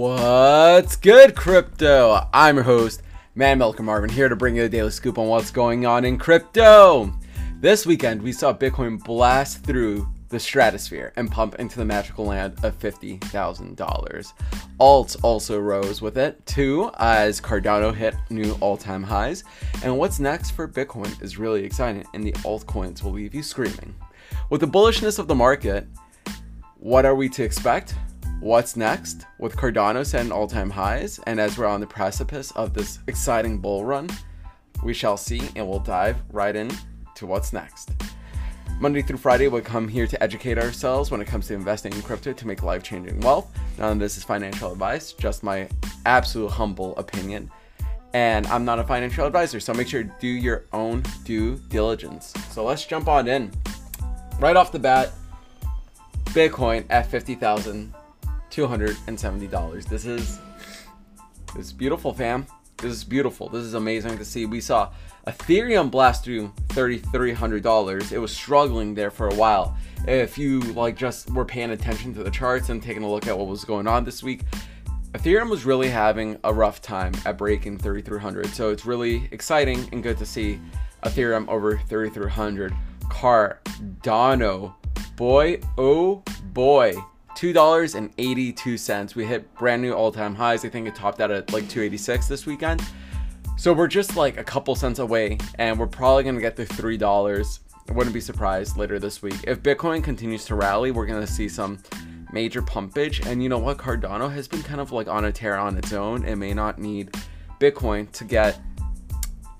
What's good, crypto? I'm your host, Man Malcolm Marvin, here to bring you a daily scoop on what's going on in crypto. This weekend, we saw Bitcoin blast through the stratosphere and pump into the magical land of $50,000. Alts also rose with it too, as Cardano hit new all time highs. And what's next for Bitcoin is really exciting, and the altcoins will leave you screaming. With the bullishness of the market, what are we to expect? What's next? With Cardano setting all time highs, and as we're on the precipice of this exciting bull run, we shall see, and we'll dive right in to what's next. Monday through Friday, we come here to educate ourselves when it comes to investing in crypto to make life changing wealth. None of this is financial advice, just my absolute humble opinion. And I'm not a financial advisor, so make sure to do your own due diligence. So let's jump on in. Right off the bat, Bitcoin at $50,270. This is this is beautiful, fam. This is beautiful. This is amazing to see. We saw Ethereum blast through $3,300. It was struggling there for a while. If you like just were paying attention to the charts and taking a look at what was going on this week, Ethereum was really having a rough time at breaking 3300. So it's really exciting and good to see Ethereum over 3300. Cardano, boy, oh boy, $2.82. We hit brand new all-time highs. I think it topped out at like 286 this weekend. So we're just like a couple cents away and we're probably going to get to $3. I wouldn't be surprised later this week. If Bitcoin continues to rally, we're going to see some major pumpage. And you know what? Cardano has been kind of like on a tear on its own. It may not need Bitcoin to get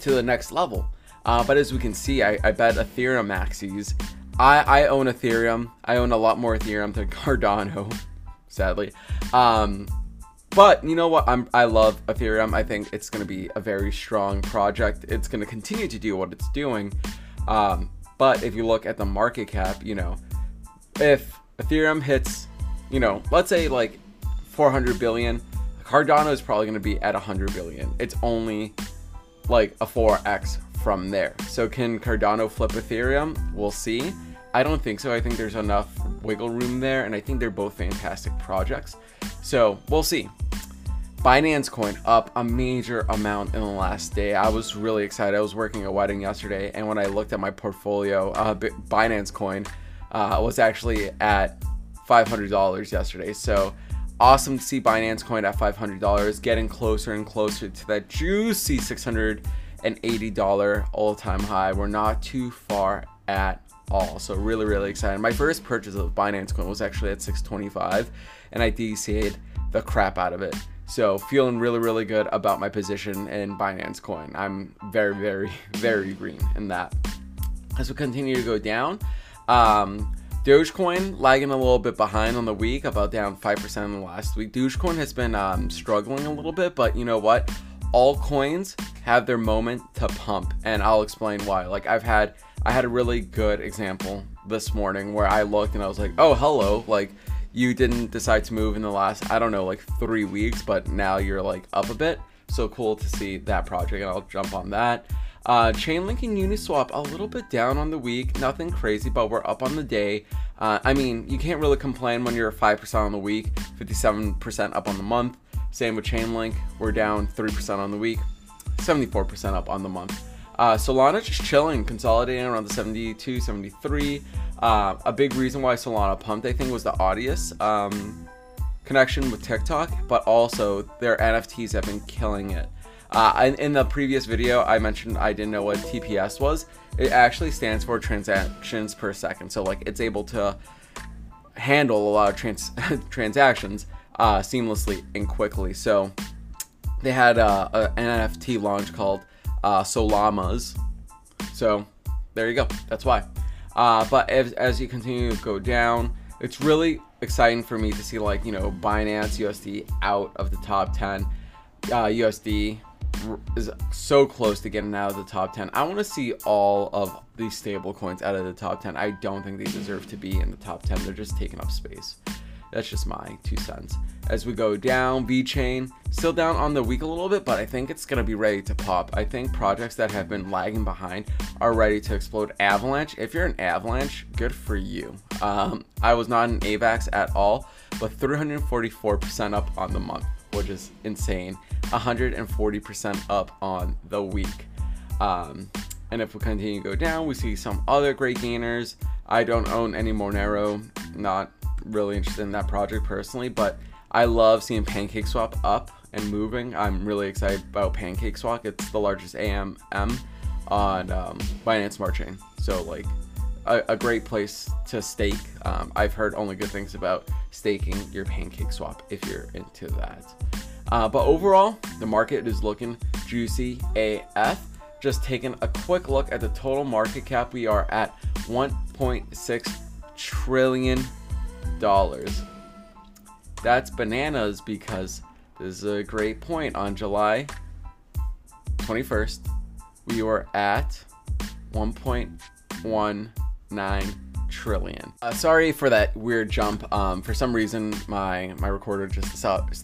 to the next level. Uh, but as we can see, I, I bet Ethereum maxis I, I own Ethereum. I own a lot more Ethereum than Cardano, sadly. Um, but you know what? I'm I love Ethereum. I think it's going to be a very strong project. It's going to continue to do what it's doing. Um, but if you look at the market cap, you know, if Ethereum hits, you know, let's say like 400 billion, Cardano is probably going to be at 100 billion. It's only like a 4x from there. So can Cardano flip Ethereum? We'll see. I don't think so. I think there's enough wiggle room there, and I think they're both fantastic projects. So we'll see. Binance Coin up a major amount in the last day. I was really excited. I was working a wedding yesterday, and when I looked at my portfolio, uh, Binance Coin uh, was actually at $500 yesterday. So awesome to see Binance Coin at $500, getting closer and closer to that juicy 600 an $80 all-time high. We're not too far at all. So really, really excited. My first purchase of Binance Coin was actually at 625 and I DCA'd the crap out of it. So feeling really, really good about my position in Binance Coin. I'm very, very, very green in that. As we continue to go down, um, Dogecoin lagging a little bit behind on the week, about down 5% in the last week. Dogecoin has been um, struggling a little bit, but you know what? All coins have their moment to pump and I'll explain why. Like I've had I had a really good example this morning where I looked and I was like, "Oh, hello." Like you didn't decide to move in the last I don't know, like 3 weeks, but now you're like up a bit. So cool to see that project and I'll jump on that. Uh, Chainlink and Uniswap a little bit down on the week, nothing crazy, but we're up on the day. Uh, I mean, you can't really complain when you're 5% on the week, 57% up on the month. Same with Chainlink, we're down 3% on the week, 74% up on the month. Uh, Solana just chilling, consolidating around the 72, 73. Uh, a big reason why Solana pumped, I think, was the Audius um, connection with TikTok, but also their NFTs have been killing it. Uh, in, in the previous video, I mentioned I didn't know what TPS was. It actually stands for transactions per second. So, like, it's able to handle a lot of trans transactions uh, seamlessly and quickly. So, they had uh, an NFT launch called uh, Solamas. So there you go. That's why. Uh, but as, as you continue to go down, it's really exciting for me to see like you know Binance USD out of the top 10. Uh, USD is so close to getting out of the top 10. I want to see all of these stable coins out of the top 10. I don't think they deserve to be in the top 10. They're just taking up space. That's just my two cents. As we go down, VeChain, still down on the week a little bit, but I think it's gonna be ready to pop. I think projects that have been lagging behind are ready to explode. Avalanche, if you're an Avalanche, good for you. Um, I was not an AVAX at all, but 344% up on the month, which is insane. 140% up on the week. Um, and if we continue to go down, we see some other great gainers. I don't own any Monero, not really interested in that project personally, but I love seeing Pancake Swap up and moving. I'm really excited about Pancake Swap. It's the largest AMM on um, Binance Smart Chain. So like a, a great place to stake. Um, I've heard only good things about staking your Pancake Swap if you're into that. Uh, but overall, the market is looking juicy AF. Just taking a quick look at the total market cap, we are at 1.6 trillion dollars. That's bananas because this is a great point. On July 21st, we were at 1.19 trillion. Uh, sorry for that weird jump. Um, for some reason, my my recorder just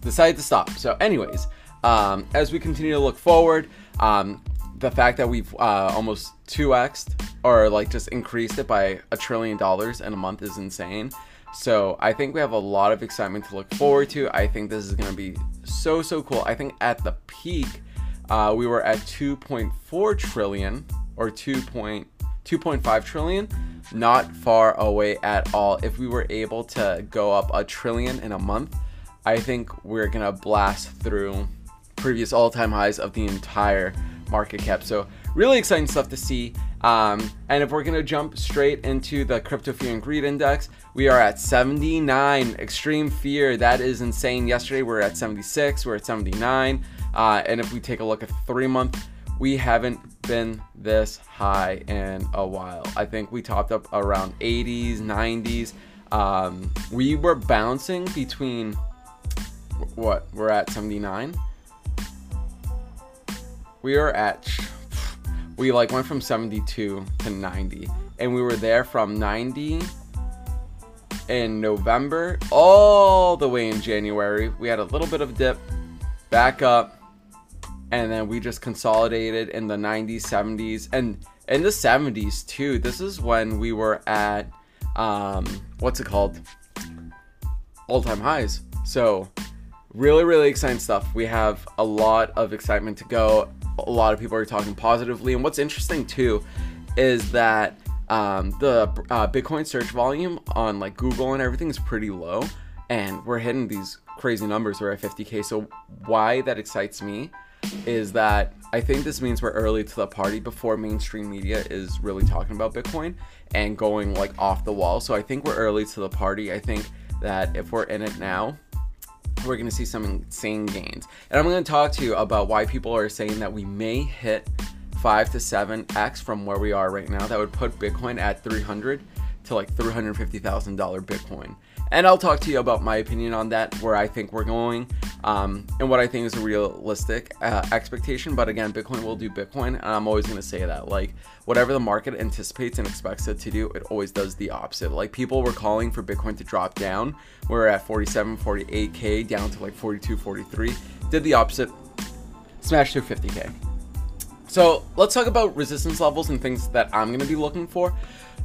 decided to stop. So, anyways, um, as we continue to look forward, um, the fact that we've uh, almost 2xed or like just increased it by a trillion dollars in a month is insane. So I think we have a lot of excitement to look forward to. I think this is going to be so, so cool. I think at the peak, uh, we were at 2.4 trillion or 2.2.5 trillion, not far away at all. If we were able to go up a trillion in a month, I think we're going to blast through previous all time highs of the entire market cap. So, really exciting stuff to see. Um, and if we're to jump straight into the crypto fear and greed index, we are at 79. Extreme fear, that is insane. Yesterday we are at 76, we we're at 79. Uh, and if we take a look at three month, we haven't been this high in a while. I think we topped up around 80s, 90s. Um, we were bouncing between what? We're at 79. We are at we like went from 72 to 90 and we were there from 90 in November all the way in January. We had a little bit of dip back up and then we just consolidated in the 90s, 70s and in the 70s too. This is when we were at um what's it called? All-time highs. So really really exciting stuff. We have a lot of excitement to go a lot of people are talking positively. And what's interesting too is that um, the uh, Bitcoin search volume on like Google and everything is pretty low, and we're hitting these crazy numbers. We're at 50k. So why that excites me is that I think this means we're early to the party before mainstream media is really talking about Bitcoin and going like off the wall. So I think we're early to the party. I think that if we're in it now, we're to see some insane gains. And I'm to talk to you about why people are saying that we may hit 5 to 7x from where we are right now. That would put Bitcoin at 300 to like $350,000 Bitcoin. And I'll talk to you about my opinion on that, where I think we're going, um, and what I think is a realistic uh, expectation. But again, Bitcoin will do Bitcoin, and I'm always going to say that. Like, whatever the market anticipates and expects it to do, it always does the opposite. Like, people were calling for Bitcoin to drop down. We're at 47, 48K, down to like 42, 43. Did the opposite, smashed to 50K. So let's talk about resistance levels and things that I'm going to be looking for.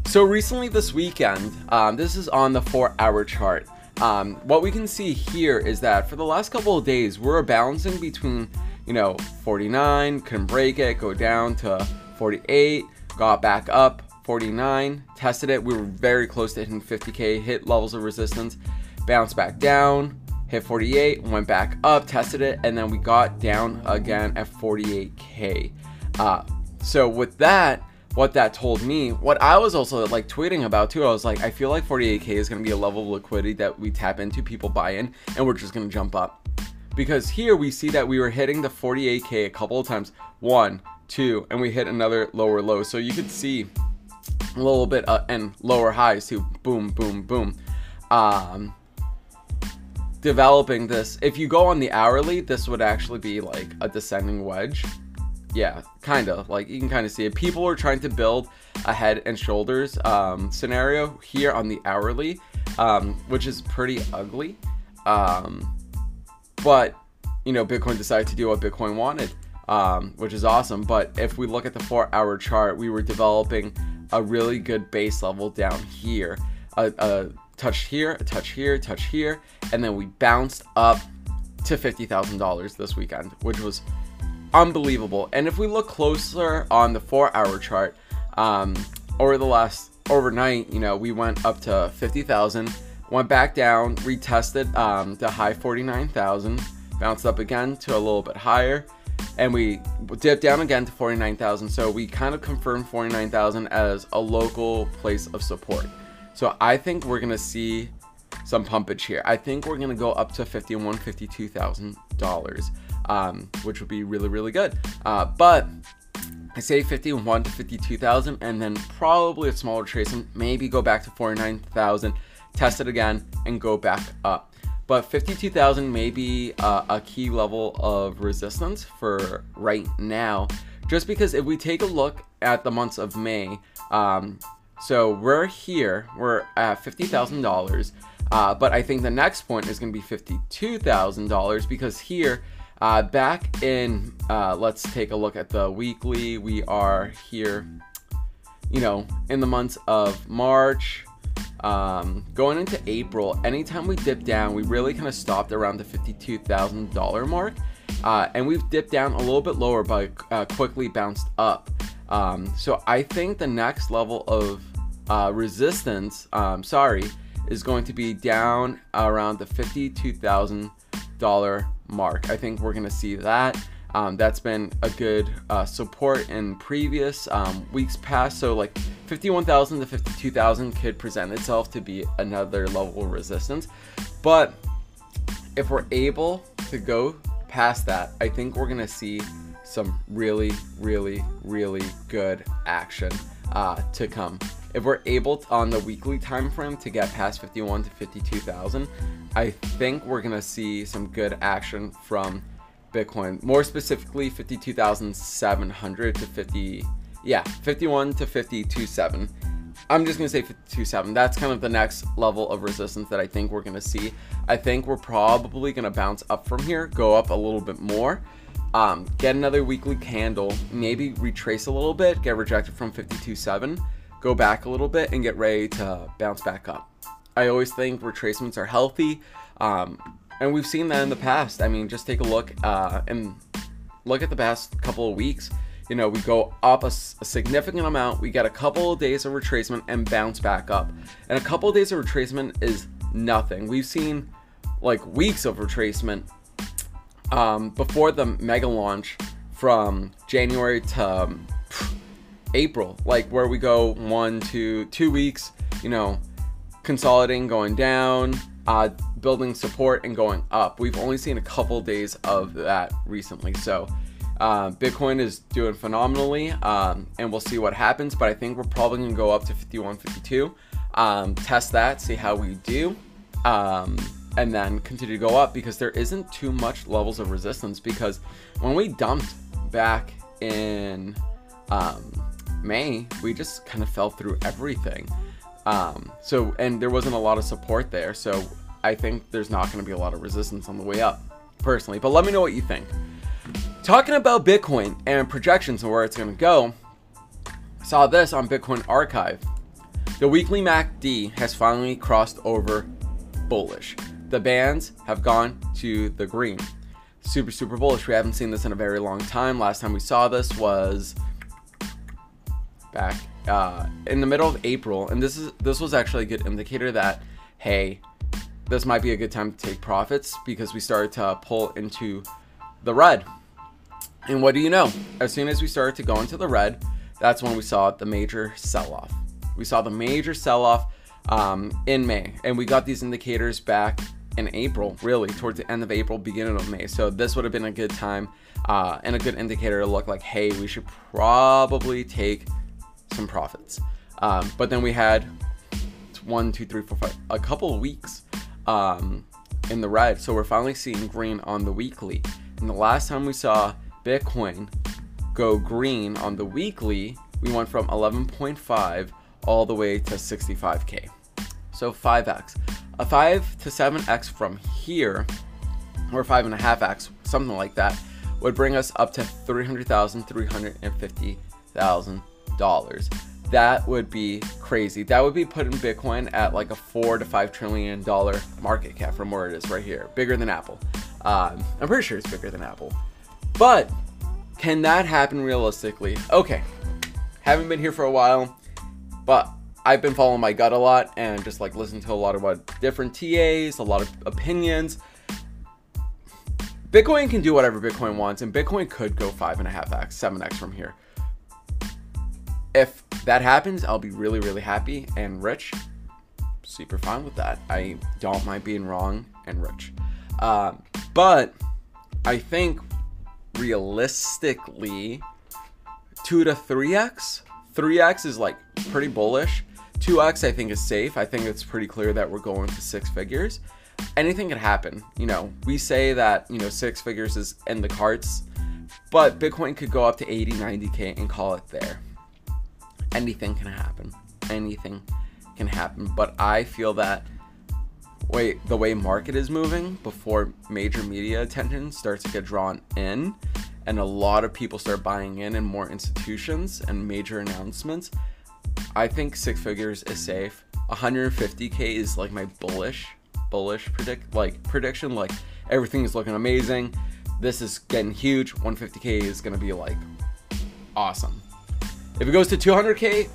So recently this weekend, um, this is on the four hour chart. Um, what we can see here is that for the last couple of days, we're bouncing between, you know, 49, couldn't break it, go down to 48, got back up, 49, tested it. We were very close to hitting 50K, hit levels of resistance, bounced back down, hit 48, went back up, tested it, and then we got down again at 48K. Uh, so with that, what that told me, what I was also like tweeting about too, I was like, I feel like 48k is going to be a level of liquidity that we tap into, people buy in, and we're just going to jump up. Because here we see that we were hitting the 48k a couple of times, one, two, and we hit another lower low. So you could see a little bit uh, and lower highs too, boom, boom, boom. Um, developing this, if you go on the hourly, this would actually be like a descending wedge yeah, kind of. Like you can kind of see it. People are trying to build a head and shoulders um, scenario here on the hourly. um, which is pretty ugly. Um, but you know, Bitcoin decided to do what Bitcoin wanted, um, which is awesome. But if we look at the four-hour chart, we were developing a really good base level down here, a, a touch here, a touch here, a touch here, and then we bounced up to $50,000 this weekend, which was unbelievable. And if we look closer on the four hour chart, um, over the last overnight, you know, we went up to 50,000, went back down, retested um, the high 49,000, bounced up again to a little bit higher, and we dipped down again to 49,000. So we kind of confirmed 49,000 as a local place of support. So I think we're gonna see some pumpage here. I think we're gonna go up to 51, 52,000 dollars, um, which would be really, really good. Uh, but I say 51 to 52,000 and then probably a smaller tracing, maybe go back to 49,000, test it again and go back up. But 52,000 may be uh, a key level of resistance for right now, just because if we take a look at the months of May, um, so we're here, we're at $50,000, uh, but I think the next point is to be $52,000 because here uh, back in, uh, let's take a look at the weekly. We are here, you know, in the months of March, um, going into April. Anytime we dip down, we really kind of stopped around the $52,000 mark. Uh, and we've dipped down a little bit lower, but uh, quickly bounced up. Um, so I think the next level of uh, resistance, um, sorry, is going to be down around the $52,000 mark. I think we're going to see that. Um, that's been a good uh, support in previous um, weeks past. So like 51,000 to 52,000 could present itself to be another level of resistance. But if we're able to go past that, I think we're to see some really, really, really good action uh, to come. If we're able to, on the weekly time frame to get past 51 to 52,000, I think we're gonna see some good action from Bitcoin. More specifically, 52,700 to 50, yeah, 51 to 52.7. I'm just gonna say 52.7. That's kind of the next level of resistance that I think we're gonna see. I think we're probably gonna bounce up from here, go up a little bit more. Um, get another weekly candle, maybe retrace a little bit, get rejected from 52.7 go back a little bit and get ready to bounce back up. I always think retracements are healthy, um, and we've seen that in the past. I mean, just take a look uh, and look at the past couple of weeks. You know, we go up a, a, significant amount, we get a couple of days of retracement and bounce back up. And a couple of days of retracement is nothing. We've seen like weeks of retracement um, before the mega launch from January to um, April, like where we go one, two, two weeks, you know, consolidating, going down, uh, building support, and going up. We've only seen a couple days of that recently. So uh, Bitcoin is doing phenomenally, um, and we'll see what happens. But I think we're probably going to go up to 51, 52, um, test that, see how we do. Um, and then continue to go up because there isn't too much levels of resistance because when we dumped back in um, May, we just kind of fell through everything. Um, so, and there wasn't a lot of support there. So I think there's not going to be a lot of resistance on the way up, personally. But let me know what you think. Talking about Bitcoin and projections and where it's going to go, saw this on Bitcoin Archive. The weekly MACD has finally crossed over bullish. The bands have gone to the green. Super, super bullish. We haven't seen this in a very long time. Last time we saw this was back uh, in the middle of April, and this is this was actually a good indicator that hey, this might be a good time to take profits because we started to pull into the red. And what do you know? As soon as we started to go into the red, that's when we saw the major sell-off. We saw the major sell-off um, in May, and we got these indicators back in April, really towards the end of April, beginning of May. So this would have been a good time uh, and a good indicator to look like, hey, we should probably take some profits. Um, but then we had one, two, three, four, five, a couple of weeks um, in the red. So we're finally seeing green on the weekly. And the last time we saw Bitcoin go green on the weekly, we went from 11.5 all the way to 65K. So So 5x. A 5 to 7x from here, or 5.5x, something like that, would bring us up to $300,000, $350,000. That would be crazy. That would be putting Bitcoin at like a four to five trillion dollar market cap from where it is right here, bigger than Apple. Um, I'm pretty sure it's bigger than Apple. But can that happen realistically? Okay, haven't been here for a while, but I've been following my gut a lot and just like listening to a lot of what different TAs, a lot of opinions. Bitcoin can do whatever Bitcoin wants, and Bitcoin could go five and a half x, seven x from here. If that happens, I'll be really, really happy and rich. Super fine with that. I don't mind being wrong and rich. Uh, but I think realistically, 2 to 3x. 3x is like pretty bullish. 2x I think is safe. I think it's pretty clear that we're going to six figures. Anything could happen. You know, we say that, you know, six figures is in the cards, but Bitcoin could go up to 80, 90k and call it there. Anything can happen. Anything can happen, but I feel that wait, the way market is moving before major media attention starts to get drawn in and a lot of people start buying in and more institutions and major announcements, I think six figures is safe. 150k is like my bullish, bullish predict like prediction. Like everything is looking amazing. This is getting huge. 150k is gonna be like awesome. If it goes to 200k,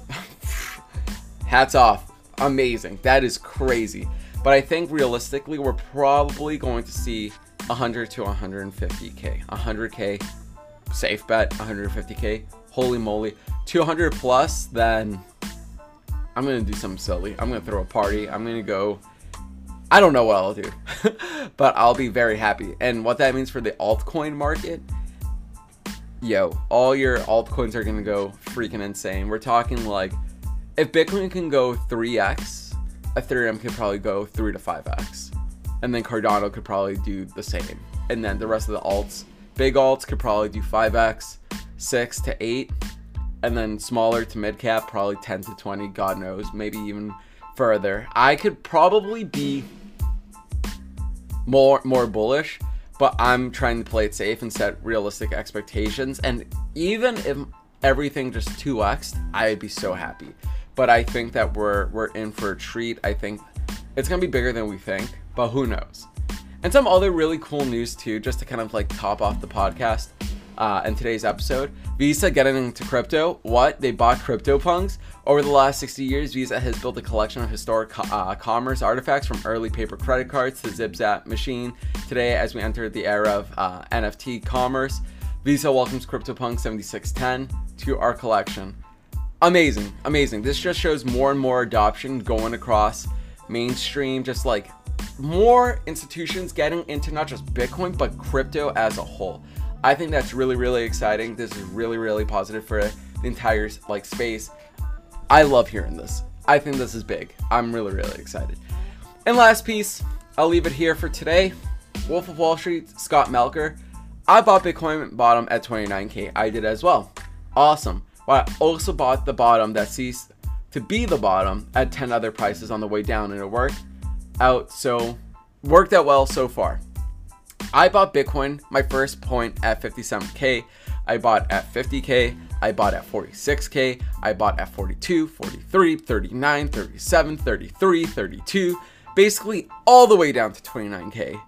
hats off. Amazing. That is crazy. But I think realistically, we're probably going to see 100 to 150k. 100k, safe bet. 150k, holy moly. 200 plus, then I'm gonna do something silly. I'm gonna throw a party. I'm gonna go. I don't know what I'll do, but I'll be very happy. And what that means for the altcoin market, yo, all your altcoins are gonna go freaking insane. We're talking like, if Bitcoin can go 3x, Ethereum could probably go 3 to 5x and then Cardano could probably do the same. And then the rest of the alts, big alts could probably do 5x, 6 to 8, and then smaller to mid cap probably 10 to 20, god knows, maybe even further. I could probably be more more bullish, but I'm trying to play it safe and set realistic expectations. And even if everything just 2x, I'd be so happy. But I think that we're we're in for a treat. I think it's gonna be bigger than we think but who knows? And some other really cool news too, just to kind of like top off the podcast uh, in today's episode. Visa getting into crypto. What? They bought CryptoPunks. Over the last 60 years, Visa has built a collection of historic uh, commerce artifacts from early paper credit cards to ZipZap machine. Today, as we enter the era of uh, NFT commerce, Visa welcomes CryptoPunk 7610 to our collection. Amazing, amazing. This just shows more and more adoption going across mainstream, just like more institutions getting into not just Bitcoin, but crypto as a whole. I think that's really, really exciting. This is really, really positive for the entire like space. I love hearing this. I think this is big. I'm really, really excited. And last piece, I'll leave it here for today. Wolf of Wall Street, Scott Melker. I bought Bitcoin bottom at 29k. I did as well. Awesome. But I also bought the bottom that ceased to be the bottom at 10 other prices on the way down, and it worked out so worked out well so far. I bought Bitcoin, my first point at 57k. I bought at 50k. I bought at 46k. I bought at 42, 43, 39, 37, 33, 32, basically all the way down to 29k.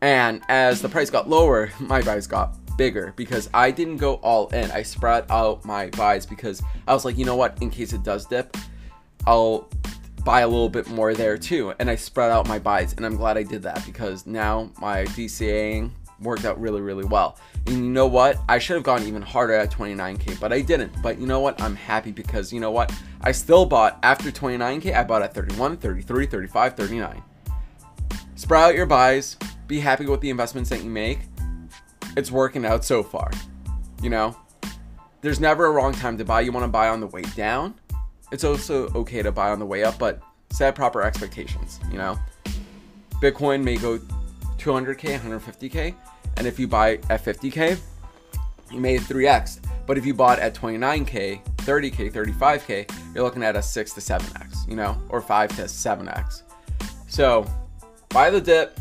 And as the price got lower, my buys got bigger because I didn't go all in. I spread out my buys because I was like, you know what, in case it does dip, I'll buy a little bit more there too. And I spread out my buys, and I'm glad I did that because now my DCAing worked out really, really well. And you know what? I should have gone even harder at 29k, but I didn't. But you know what? I'm happy because you know what? I still bought after 29k, I bought at 31, 33, 35, 39. Spread out your buys, be happy with the investments that you make. It's working out so far. You know? There's never a wrong time to buy. You want to buy on the way down it's also okay to buy on the way up, but set proper expectations, you know? Bitcoin may go 200k, 150k, and if you buy at 50k, you made 3x. But if you bought at 29k, 30k, 35k, you're looking at a 6 to 7x, you know, or 5 to 7x. So, buy the dip.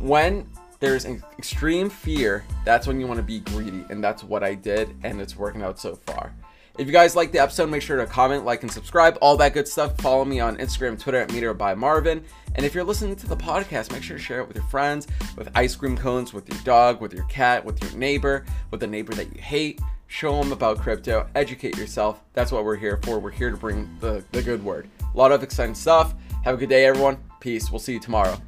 When there's extreme fear, that's when you want to be greedy, and that's what I did, and it's working out so far. If you guys like the episode, make sure to comment, like, and subscribe, all that good stuff. Follow me on Instagram, Twitter at Meteor by Marvin. And if you're listening to the podcast, make sure to share it with your friends, with ice cream cones, with your dog, with your cat, with your neighbor, with the neighbor that you hate. Show them about crypto, educate yourself. That's what we're here for. We're here to bring the, the good word. A lot of exciting stuff. Have a good day, everyone. Peace. We'll see you tomorrow.